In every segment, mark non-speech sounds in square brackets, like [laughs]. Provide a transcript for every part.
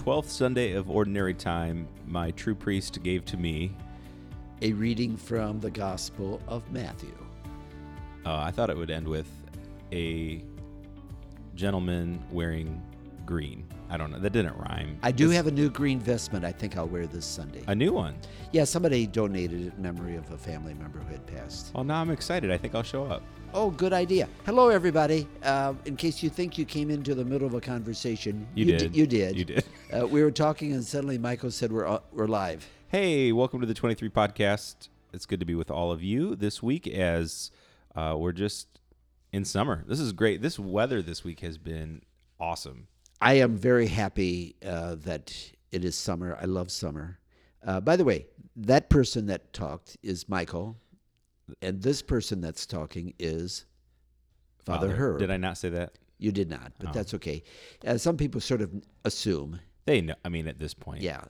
On the 12th Sunday of Ordinary Time, my true priest gave to me. A reading from the Gospel of Matthew. Uh, I thought it would end with a gentleman wearing green. I don't know. That didn't rhyme. I do It's have a new green vestment I think I'll wear this Sunday. a new one. yeah, somebody donated it in memory of a family member who had passed. Well, now I'm excited. I think I'll show up. Oh, good idea. Hello, everybody. Uh, in case you think you came into the middle of a conversation, You di- did. you did. You did. [laughs] Uh, we were talking, and suddenly Michael said, "We're uh, we're live." Hey, welcome to the 23 podcast. It's good to be with all of you this week as uh, we're just in summer. This is great. This weather this week has been awesome. I am very happy uh, that it is summer. I love summer. Uh, by the way, that person that talked is Michael, and this person that's talking is Father, Herb. Did I not say that? You did not, but Oh. that's okay. Uh, some people sort of assume. They know. I mean, at this point. Yeah.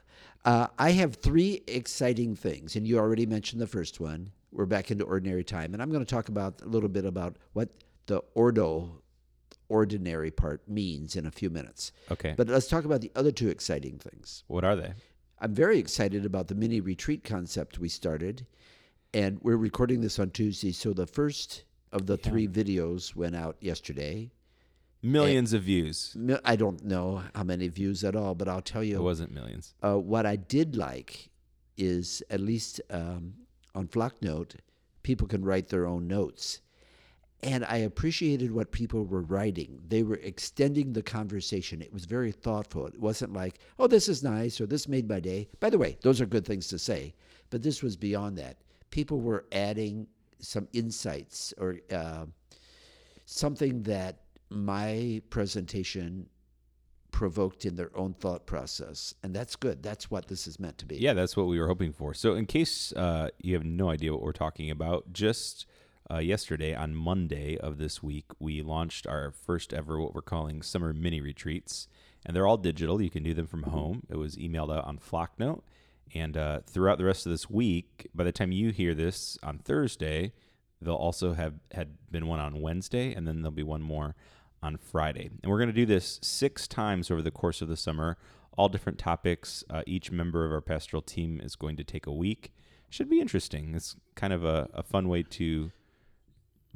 Uh, I have three exciting things, and you already mentioned the first one. We're back into ordinary time, and I'm going to talk about a little bit about what the ordo, ordinary part means in a few minutes. Okay. But let's talk about the other two exciting things. what are they? I'm very excited about the mini retreat concept we started, and we're recording this on Tuesday. So the first of the three videos went out yesterday. Millions of views. I don't know how many views at all, but I'll tell you. It wasn't millions. uh, what I did like is at least um, on Flocknote, people can write their own notes. And I appreciated what people were writing. They were extending the conversation. It was very thoughtful. It wasn't like, oh, this is nice or this made my day. By the way, those are good things to say, but this was beyond that. People were adding some insights or uh, something that my presentation provoked in their own thought process. And that's good. That's what this is meant to be. Yeah, that's what we were hoping for. So, in case uh, you have no idea what we're talking about, just uh, yesterday on Monday of this week, we launched our first ever what we're calling summer mini retreats, and they're all digital. You can do them from home. It was emailed out on Flocknote, and uh, throughout the rest of this week, by the time you hear this on Thursday, they'll also have had been one on Wednesday, and then there'll be one more on Friday. And we're going to do this six times over the course of the summer, all different topics. Uh, each member of our pastoral team is going to take a week. Should be interesting. It's kind of a, a fun way to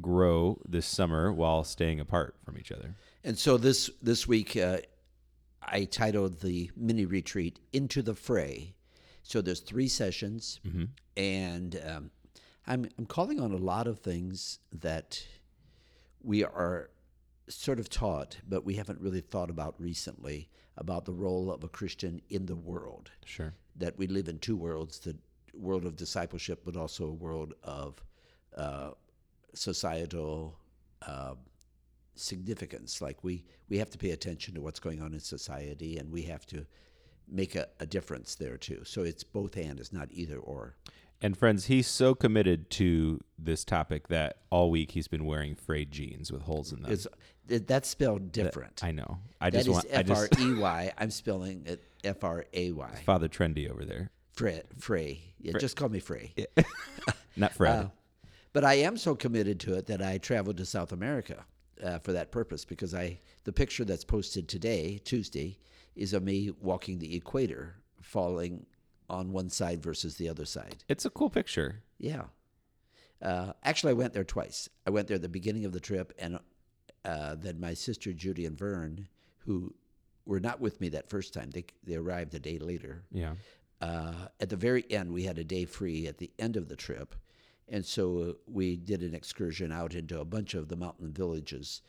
grow this summer while staying apart from each other. And so this this week, uh, I titled the mini retreat "Into the Fray." So there's three sessions, and um, I'm I'm calling on a lot of things that we are sort of taught, but we haven't really thought about recently about the role of a Christian in the world. Sure. That we live in two worlds: the world of discipleship, but also a world of uh, societal. Uh, significance. Like we we have to pay attention to what's going on in society, and we have to make a, a difference there too. So it's both and. It's not either or. And friends, he's so committed to this topic that all week he's been wearing frayed jeans with holes in them. It's that's spelled different. I know. I That just want. [laughs] F R E Y. I'm spelling it F R A Y. Father Trendy over there, Frey. Frey. Yeah, just call me Frey. [laughs] not Fred. Uh, but I am so committed to it that I traveled to South America uh, for that purpose because I the picture that's posted today, Tuesday, is of me walking the equator, falling on one side versus the other side. it's a cool picture. Yeah. Uh, actually, I went there twice. I went there at the beginning of the trip, and uh, then my sister Judy and Vern, who were not with me that first time, they they arrived a day later. Yeah. Uh, at the very end, we had a day free at the end of the trip, and so uh, we did an excursion out into a bunch of the mountain villages,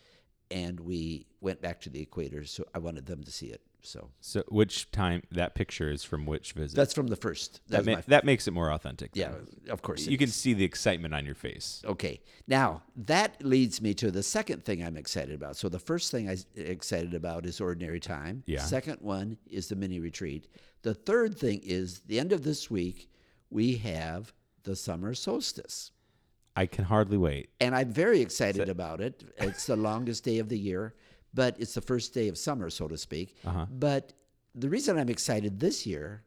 and we went back to the equator. So I wanted them to see it. So So, which time that picture is from which visit? that's from the first. that, That's ma- that makes it more authentic. yeah, then. of course. you can see the excitement on your face. Okay. Now, that leads me to the second thing I'm excited about. So, the first thing I'm excited about is ordinary time. Yeah. Second one is the mini retreat. The third thing is the end of this week, we have the summer solstice. I can hardly wait. And I'm very excited about it. It's the longest day of the year, but it's the first day of summer, so to speak. Uh-huh. But the reason I'm excited this year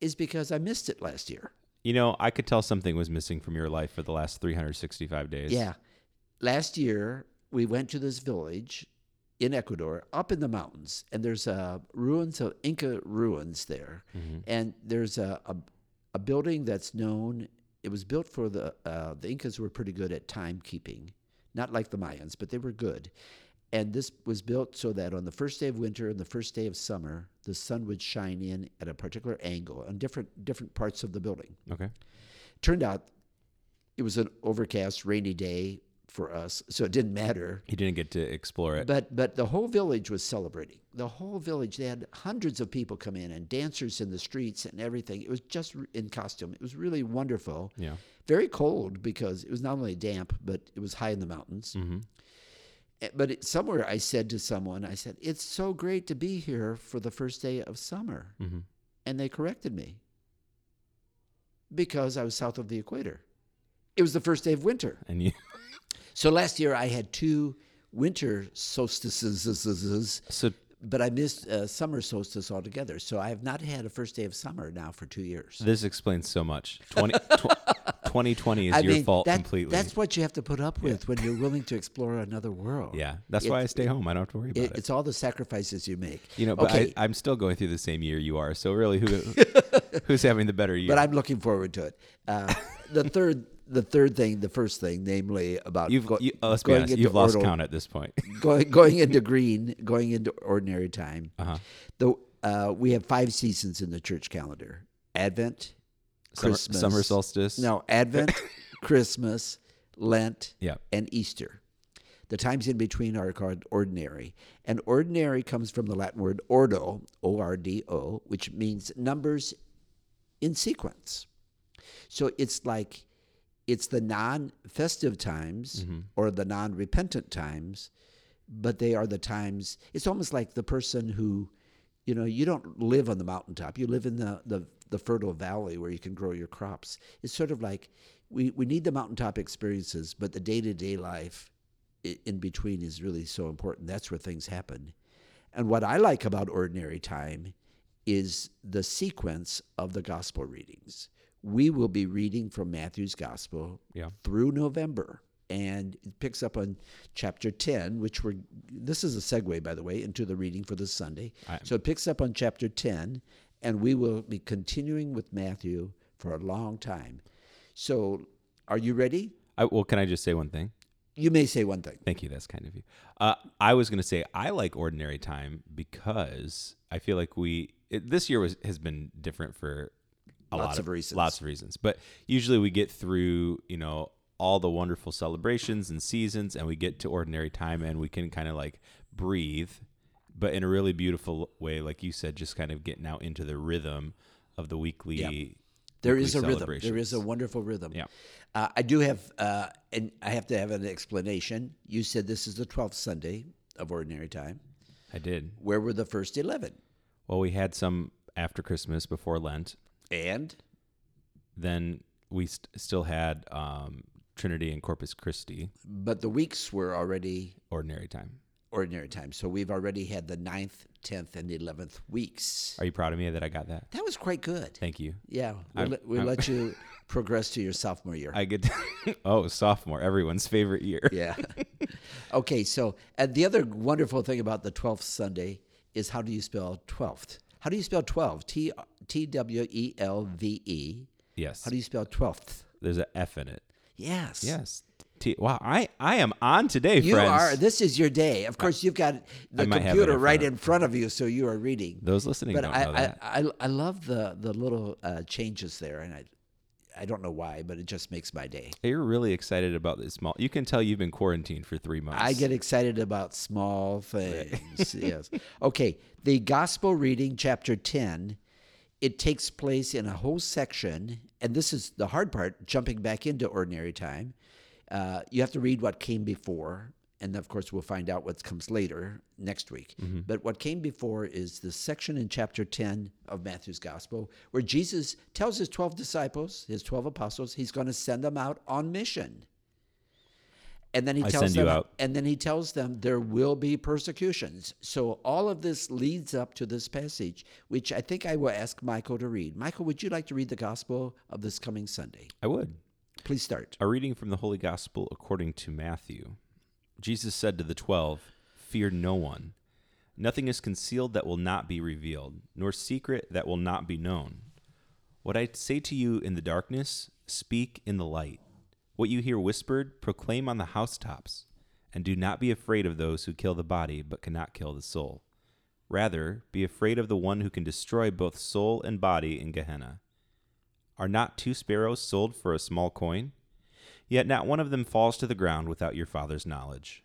is because I missed it last year. You know, I could tell something was missing from your life for the last 365 days. Yeah. Last year, we went to this village in Ecuador, up in the mountains, and there's uh, ruins of Inca ruins there, and there's a, a a building that's known. It was built for the uh, the Incas were pretty good at timekeeping, not like the Mayans, but they were good. And this was built so that on the first day of winter and the first day of summer, the sun would shine in at a particular angle on different different parts of the building. Okay. Turned out it was an overcast, rainy day for us, so it didn't matter. He didn't get to explore it. But but the whole village was celebrating. The whole village they had hundreds of people come in and dancers in the streets and everything. It was just in costume. It was really wonderful. yeah. Very cold because it was not only damp but it was high in the mountains. Mm-hmm. Eh, But it, somewhere I said to someone, I said, "It's so great to be here for the first day of summer," Mm-hmm. and they corrected me because I was south of the equator. It was the first day of winter. And you. So last year I had two winter solstices, So but I missed uh, summer solstice altogether. So I have not had a first day of summer now for two years. this explains so much. 20, [laughs] tw- 2020 is I your mean, fault that- completely. That's what you have to put up with when you're willing to explore another world. yeah. That's why I stay home. I don't have to worry about It, it. it's all the sacrifices you make. You know, but okay, I, I'm still going through the same year you are. So really, who [laughs] who's having the better year? but I'm looking forward to it. Uh, the third, the third thing, the first thing, namely about You've, go- you, uh, going honest, into you've lost ordo- count at this point. [laughs] going going into green, going into ordinary time. Uh-huh. The uh, we have five seasons in the church calendar: Advent, Summer, Christmas, summer solstice. No, Advent, [laughs] Christmas, Lent, Yeah. and Easter. The times in between are called ordinary, and ordinary comes from the Latin word ordo, O R D O, which means numbers in sequence. So it's like it's the non-festive times mm-hmm. or the non-repentant times, but they are the times. It's almost like the person who, you know, you don't live on the mountaintop. You live in the the, the fertile valley where you can grow your crops. It's sort of like we, we need the mountaintop experiences, but the day to day life in between is really so important. That's where things happen. And what I like about ordinary time is the sequence of the gospel readings. We will be reading from Matthew's gospel Yeah. through November. And it picks up on chapter 10, which we're, this is a segue, by the way, into the reading for this Sunday. I- so it picks up on chapter 10, and we will be continuing with Matthew for a long time. So are you ready? I, well, can I just say one thing? You may say one thing. Thank you. That's kind of you. Uh, I was going to say I like ordinary time because I feel like we it, this year was has been different for a Lots lot of reasons. Lots of reasons, but usually we get through you know all the wonderful celebrations and seasons, and we get to ordinary time, and we can kind of like breathe, but in a really beautiful way, like you said, just kind of getting out into the rhythm of the weekly. Yeah. There is a rhythm. There is a wonderful rhythm. Yeah. Uh, I do have, uh, and I have to have an explanation. You said this is the 12th Sunday of Ordinary Time. I did. Where were the first 11? Well, we had some after Christmas before Lent. And then we st- still had um, Trinity and Corpus Christi, but the weeks were already ordinary time. ordinary time. So we've already had the ninth, 10th, and 11th weeks. Are you proud of me that I got that? That was quite good. Thank you. Yeah, we'll, I'm- we'll I'm- let you [laughs] progress to your sophomore year. I get To, [laughs] oh sophomore, everyone's favorite year. yeah. [laughs] okay, so and the other wonderful thing about the 12th Sunday is how do you spell 12th? How do you spell 12? T T W E L V E. Yes, How do you spell 12th? there's an F in it. Yes. Yes. T- wow, I I am on today, friends. You friends. are. This is your day. Of course, you've got the might have it computer in right in front of you, so you are reading. Those listening But don't I, know I, that. I, I love the the little uh, changes there, and I I don't know why, but it just makes my day. You're really excited about this small. You can tell you've been quarantined for three months. I get excited about small things. yes. Okay. The gospel reading, chapter 10, it takes place in a whole section. And this is the hard part, jumping back into ordinary time. Uh, you have to read what came before. And of course, we'll find out what comes later next week. Mm-hmm. But what came before is the section in chapter 10 of Matthew's gospel where Jesus tells his 12 disciples, his 12 apostles, he's going to send them out on mission. And then he tells them, out. and then he tells them there will be persecutions. So all of this leads up to this passage, which I think I will ask Michael to read. Michael, would you like to read the gospel of this coming Sunday? I would. Please start. A reading from the Holy Gospel according to Matthew. Jesus said to the twelve, fear no one. Nothing is concealed that will not be revealed, nor secret that will not be known. What I say to you in the darkness, speak in the light. What you hear whispered, proclaim on the housetops. And do not be afraid of those who kill the body, but cannot kill the soul. Rather, be afraid of the one who can destroy both soul and body in Gehenna. Are not two sparrows sold for a small coin? Yet not one of them falls to the ground without your Father's knowledge.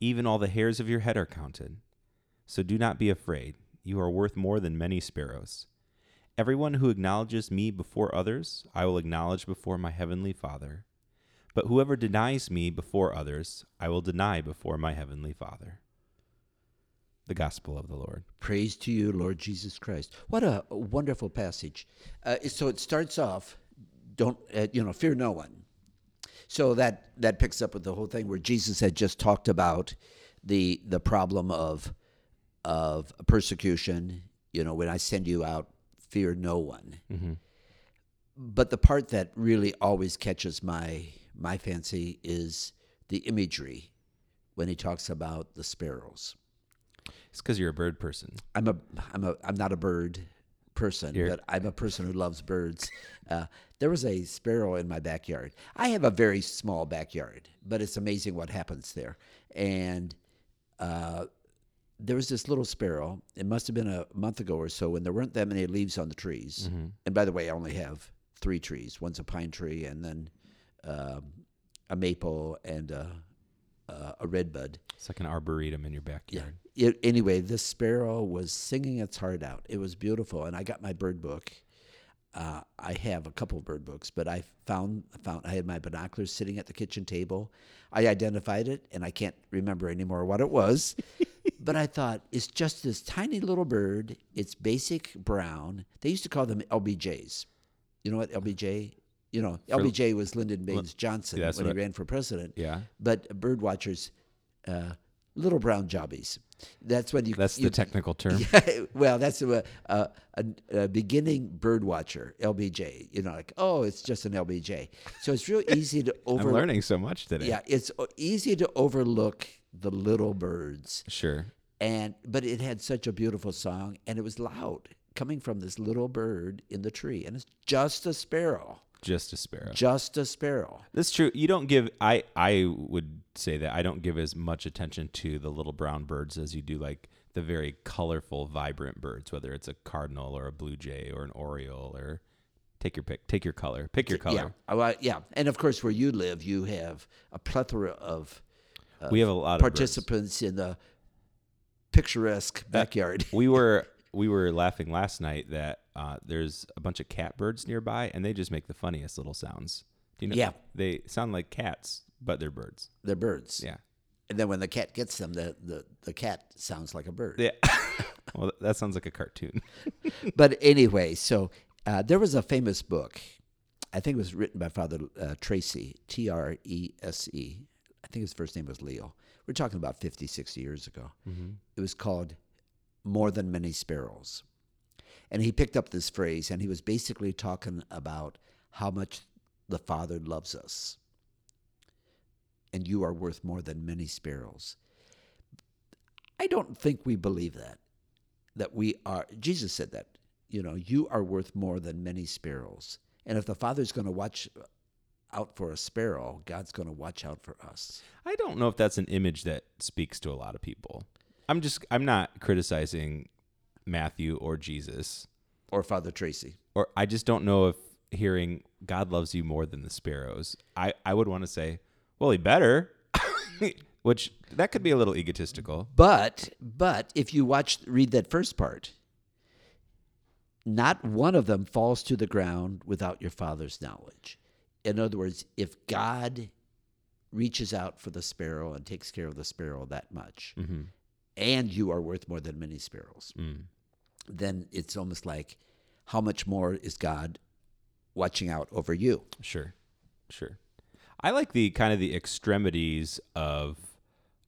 Even all the hairs of your head are counted. So do not be afraid. You are worth more than many sparrows. Everyone who acknowledges me before others, I will acknowledge before my heavenly Father. But whoever denies me before others, I will deny before my heavenly Father. The Gospel of the Lord. Praise to you, Lord Jesus Christ. What a wonderful passage. Uh, so it starts off, don't, uh, you know, fear no one. So that, that picks up with the whole thing where Jesus had just talked about the, the problem of, of persecution. You know, when I send you out, fear no one. Mm-hmm. But the part that really always catches my, my fancy is the imagery when he talks about the sparrows. It's because you're a bird person. I'm a I'm a I'm not a bird person, You're- but I'm a person who loves birds. Uh, there was a sparrow in my backyard. I have a very small backyard, but it's amazing what happens there. And uh, there was this little sparrow. It must have been a month ago or so when there weren't that many leaves on the trees. And by the way, I only have three trees. One's a pine tree, and then um, a maple and a, a, a redbud. It's like an arboretum in your backyard. it, anyway, this sparrow was singing its heart out. It was beautiful, and I got my bird book. Uh, I have a couple of bird books, but I found found I had my binoculars sitting at the kitchen table. I identified it, and I can't remember anymore what it was. [laughs] but I thought it's just this tiny little bird. It's basic brown. They used to call them LBJs. You know what LBJ? You know, LBJ was Lyndon Baines Johnson that's when he ran for president Yeah. but bird watchers, uh, little brown jobbies. That's when you. That's you, the technical term. [laughs] well, that's a, a, a, a beginning bird watcher, LBJ. You know, like oh, it's just an LBJ. So it's real [laughs] easy to over. I'm learning so much today. Yeah, it's uh, easy to overlook the little birds, Sure. and but it had such a beautiful song, and it was loud coming from this little bird in the tree, and it's just a sparrow, Just a sparrow. just a sparrow. That's true. You don't give I I would say that I don't give as much attention to the little brown birds as you do like the very colorful, vibrant birds, whether it's a cardinal or a blue jay or an oriole or take your pick. Take your color. Pick your color. Yeah, Oh, I- yeah, and of course, where you live, you have a plethora of uh, we have a lot of participants in the picturesque uh, backyard. we [laughs] were we were laughing last night that uh, there's a bunch of catbirds nearby and they just make the funniest little sounds. Do you know? Yeah. They sound like cats, but they're birds. They're birds. Yeah. And then when the cat gets them, the, the, the cat sounds like a bird. Yeah. [laughs] well, that sounds like a cartoon. [laughs] But anyway, so uh, there was a famous book. I think it was written by Father uh, Trese, T R E S E. I think his first name was Leo. We're talking about 50, 60 years ago. It was called More Than Many Sparrows. And he picked up this phrase and he was basically talking about how much the Father loves us. And you are worth more than many sparrows. I don't think we believe that. That we are, Jesus said that, you know, you are worth more than many sparrows. And if the Father's going to watch out for a sparrow, God's going to watch out for us. I don't know if that's an image that speaks to a lot of people. I'm just I'm not criticizing Matthew or Jesus. Or Father Trese. Or I just don't know if hearing God loves you more than the sparrows. I, I would want to say, well, he better. [laughs] Which that could be a little egotistical. But but if you watch read that first part, not one of them falls to the ground without your father's knowledge. In other words, if God reaches out for the sparrow and takes care of the sparrow that much, Mm-hmm. And you are worth more than many sparrows, Mm. then it's almost like how much more is God watching out over you? Sure, sure. I like the kind of the extremities of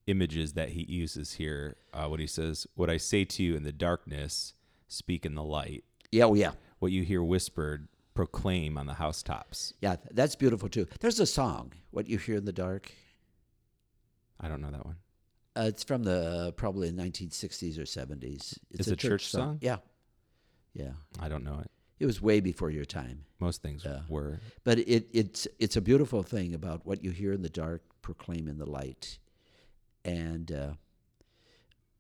images that he uses here uh, when he says, "What I say to you in the darkness, speak in the light. Yeah, oh yeah. What you hear whispered, proclaim on the housetops." Yeah, that's beautiful too. There's a song, What You Hear in the Dark. I don't know that one. Uh, it's from the probably 1960s or 70s. It's a church song? Yeah, yeah. I don't know it. It was way before your time, Most things Yeah. were. but it it's it's a beautiful thing about what you hear in the dark, proclaim in the light, and uh,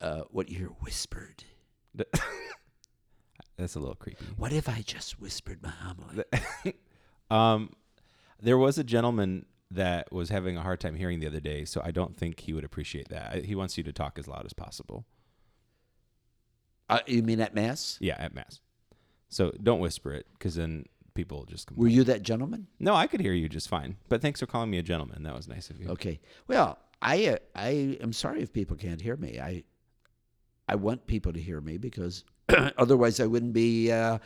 uh, what you hear whispered. [laughs] That's a little creepy. What if I just whispered homily? [laughs] Um, there was a gentleman that was having a hard time hearing the other day, so I don't think he would appreciate that. He wants you to talk as loud as possible. Uh, you mean at mass? Yeah, at mass. So don't whisper it, because then people just. just Were you that gentleman? No, I could hear you just fine. But thanks for calling me a gentleman. That was nice of you. Okay. Well, I uh, I am sorry if people can't hear me. I I want people to hear me because [clears throat] otherwise I wouldn't be uh,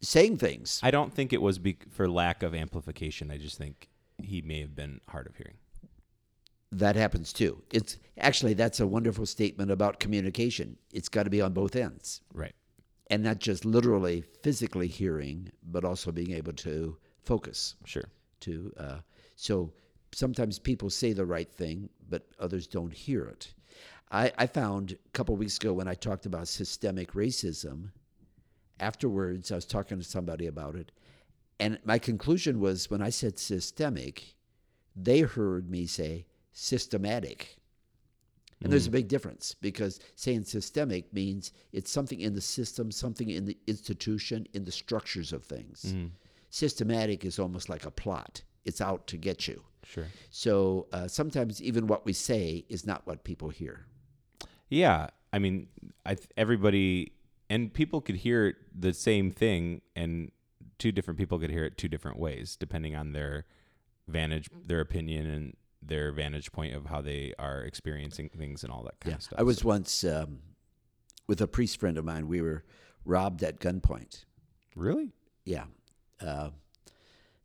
saying things. I don't think it was be- for lack of amplification. I just think he may have been hard of hearing. That happens too. It's actually that's a wonderful statement about communication. It's got to be on both ends, Right. and not just literally physically hearing, but also being able to focus. Sure. To uh, so sometimes people say the right thing, but others don't hear it. I, I found a couple weeks ago when I talked about systemic racism. Afterwards, I was talking to somebody about it, and my conclusion was when I said systemic, they heard me say systematic. And there's a big difference because saying systemic means it's something in the system, something in the institution, in the structures of things. Systematic is almost like a plot, it's out to get you. Sure. So uh, sometimes even what we say is not what people hear. Yeah, I mean, I th- everybody and people could hear the same thing, and two different people could hear it two different ways, depending on their vantage, their opinion, and their vantage point of how they are experiencing things and all that kind of stuff. I was So- once um, with a priest friend of mine. We were robbed at gunpoint. really Yeah. Uh,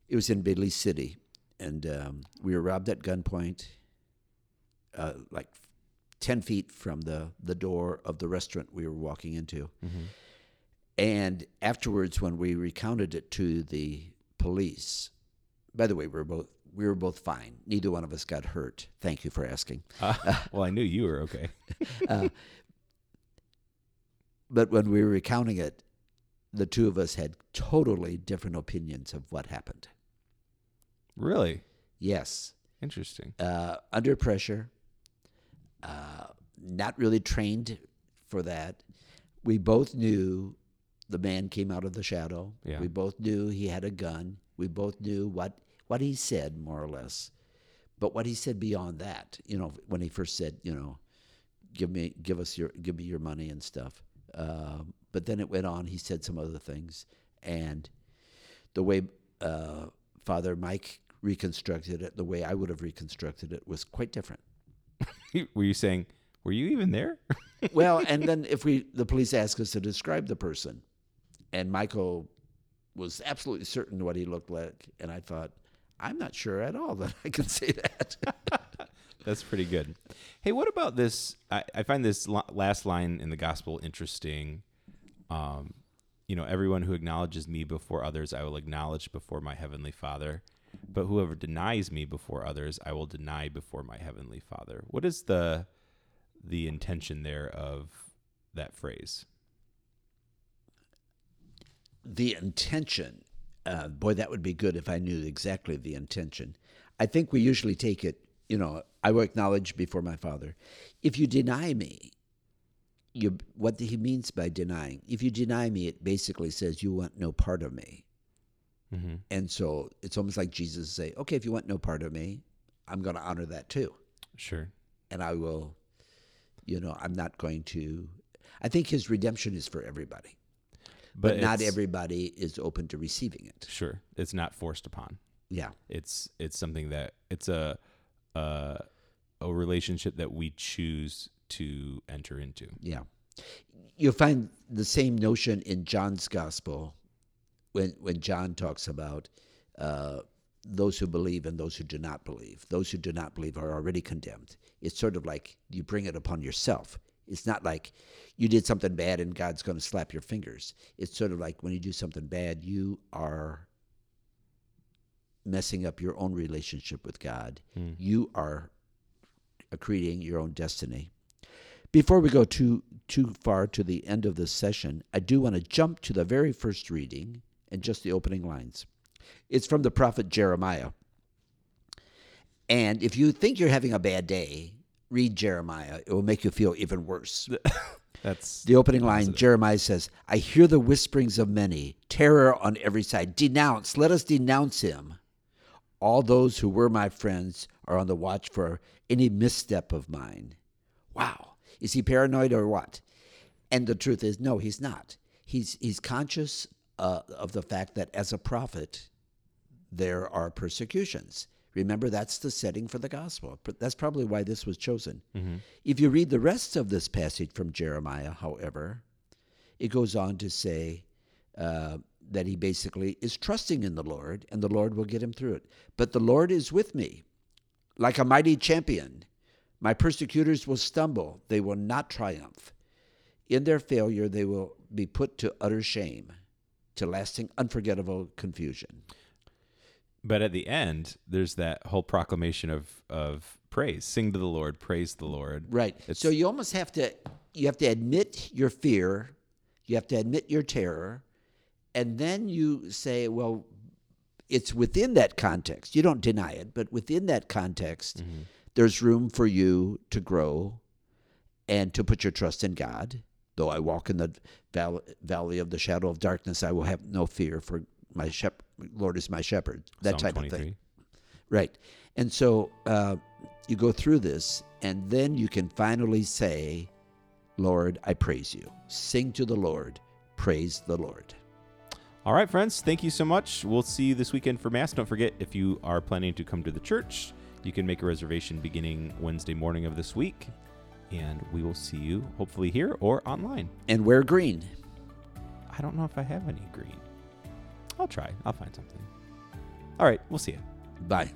it was in Belize City. And um, we were robbed at gunpoint, uh, like 10 feet from the, the door of the restaurant we were walking into. And afterwards, when we recounted it to the police, by the way, we were both we were both fine. Neither one of us got hurt. Thank you for asking. [laughs] Uh, well, I knew you were okay. [laughs] But when we were recounting it, the two of us had totally different opinions of what happened. really Yes, interesting. uh, under pressure, uh, not really trained for that. We both knew the man came out of the shadow. Yeah. We both knew he had a gun. We both knew what, what he said, more or less. But what he said beyond that, you know, when he first said, you know, give me, give us your, give me your money and stuff. Um, but then it went on. He said some other things, and the way uh, Father Mike reconstructed it, the way I would have reconstructed it, was quite different. [laughs] were you saying? Were you even there? [laughs] well, and then if we the police asked us to describe the person, and Michael was absolutely certain what he looked like, and I thought, I'm not sure at all [laughs] that I can say that. [laughs] That's pretty good. Hey, what about this? I, I find this la- last line in the gospel interesting. Um, you know, everyone who acknowledges me before others, I will acknowledge before my heavenly Father. But whoever denies me before others, I will deny before my heavenly Father. What is the the intention there of that phrase? The intention, uh, boy, that would be good if I knew exactly the intention. I think we usually take it, you know, I will acknowledge before my Father. If you deny me, you, what he means by denying, if you deny me, it basically says you want no part of me. Mm-hmm. And so it's almost like Jesus say, okay, if you want no part of me, I'm going to honor that too. Sure. And I will, you know, I'm not going to. I think his redemption is for everybody, but, not everybody is open to receiving it. Sure, it's not forced upon. Yeah. It's it's something that it's a a, a relationship that we choose to enter into. Yeah. You'll find the same notion in John's gospel when when John talks about uh, those who believe and those who do not believe. Those who do not believe are already condemned. It's sort of like you bring it upon yourself. It's not like you did something bad and God's going to slap your fingers. It's sort of like when you do something bad, you are messing up your own relationship with God. Hmm. You are creating your own destiny. Before we go too too far to the end of this session, I do want to jump to the very first reading and just the opening lines. It's from the prophet Jeremiah. And if you think you're having a bad day, read Jeremiah. It will make you feel even worse. [laughs] That's The opening line Jeremiah says, I hear the whisperings of many, terror on every side. Denounce, let us denounce him. All those who were my friends are on the watch for any misstep of mine. Wow. Is he paranoid or what? And the truth is, no, he's not. He's, he's conscious uh, of the fact that as a prophet, there are persecutions. Remember, that's the setting for the gospel. That's probably why this was chosen. If you read the rest of this passage from Jeremiah, however, it goes on to say uh, that he basically is trusting in the Lord, and the Lord will get him through it. But the Lord is with me, like a mighty champion. My persecutors will stumble, they will not triumph. In their failure, they will be put to utter shame, to lasting, unforgettable confusion. But at the end, there's that whole proclamation of of praise. Sing to the Lord, praise the Lord. Right. It's- so you almost have to you have to admit your fear, you have to admit your terror, and then you say, well, it's within that context. You don't deny it, but within that context, mm-hmm. there's room for you to grow and to put your trust in God. Though I walk in the val- valley of the shadow of darkness, I will have no fear, for my shep- Lord is my shepherd. That Psalm type of thing. Right. And so uh, you go through this, and then you can finally say, Lord, I praise you. Sing to the Lord. Praise the Lord. All right, friends. Thank you so much. We'll see you this weekend for Mass. Don't forget, if you are planning to come to the church, you can make a reservation beginning Wednesday morning of this week. And we will see you hopefully here or online. And wear green. I don't know if I have any green. I'll try. I'll find something. All right. We'll see you. Bye.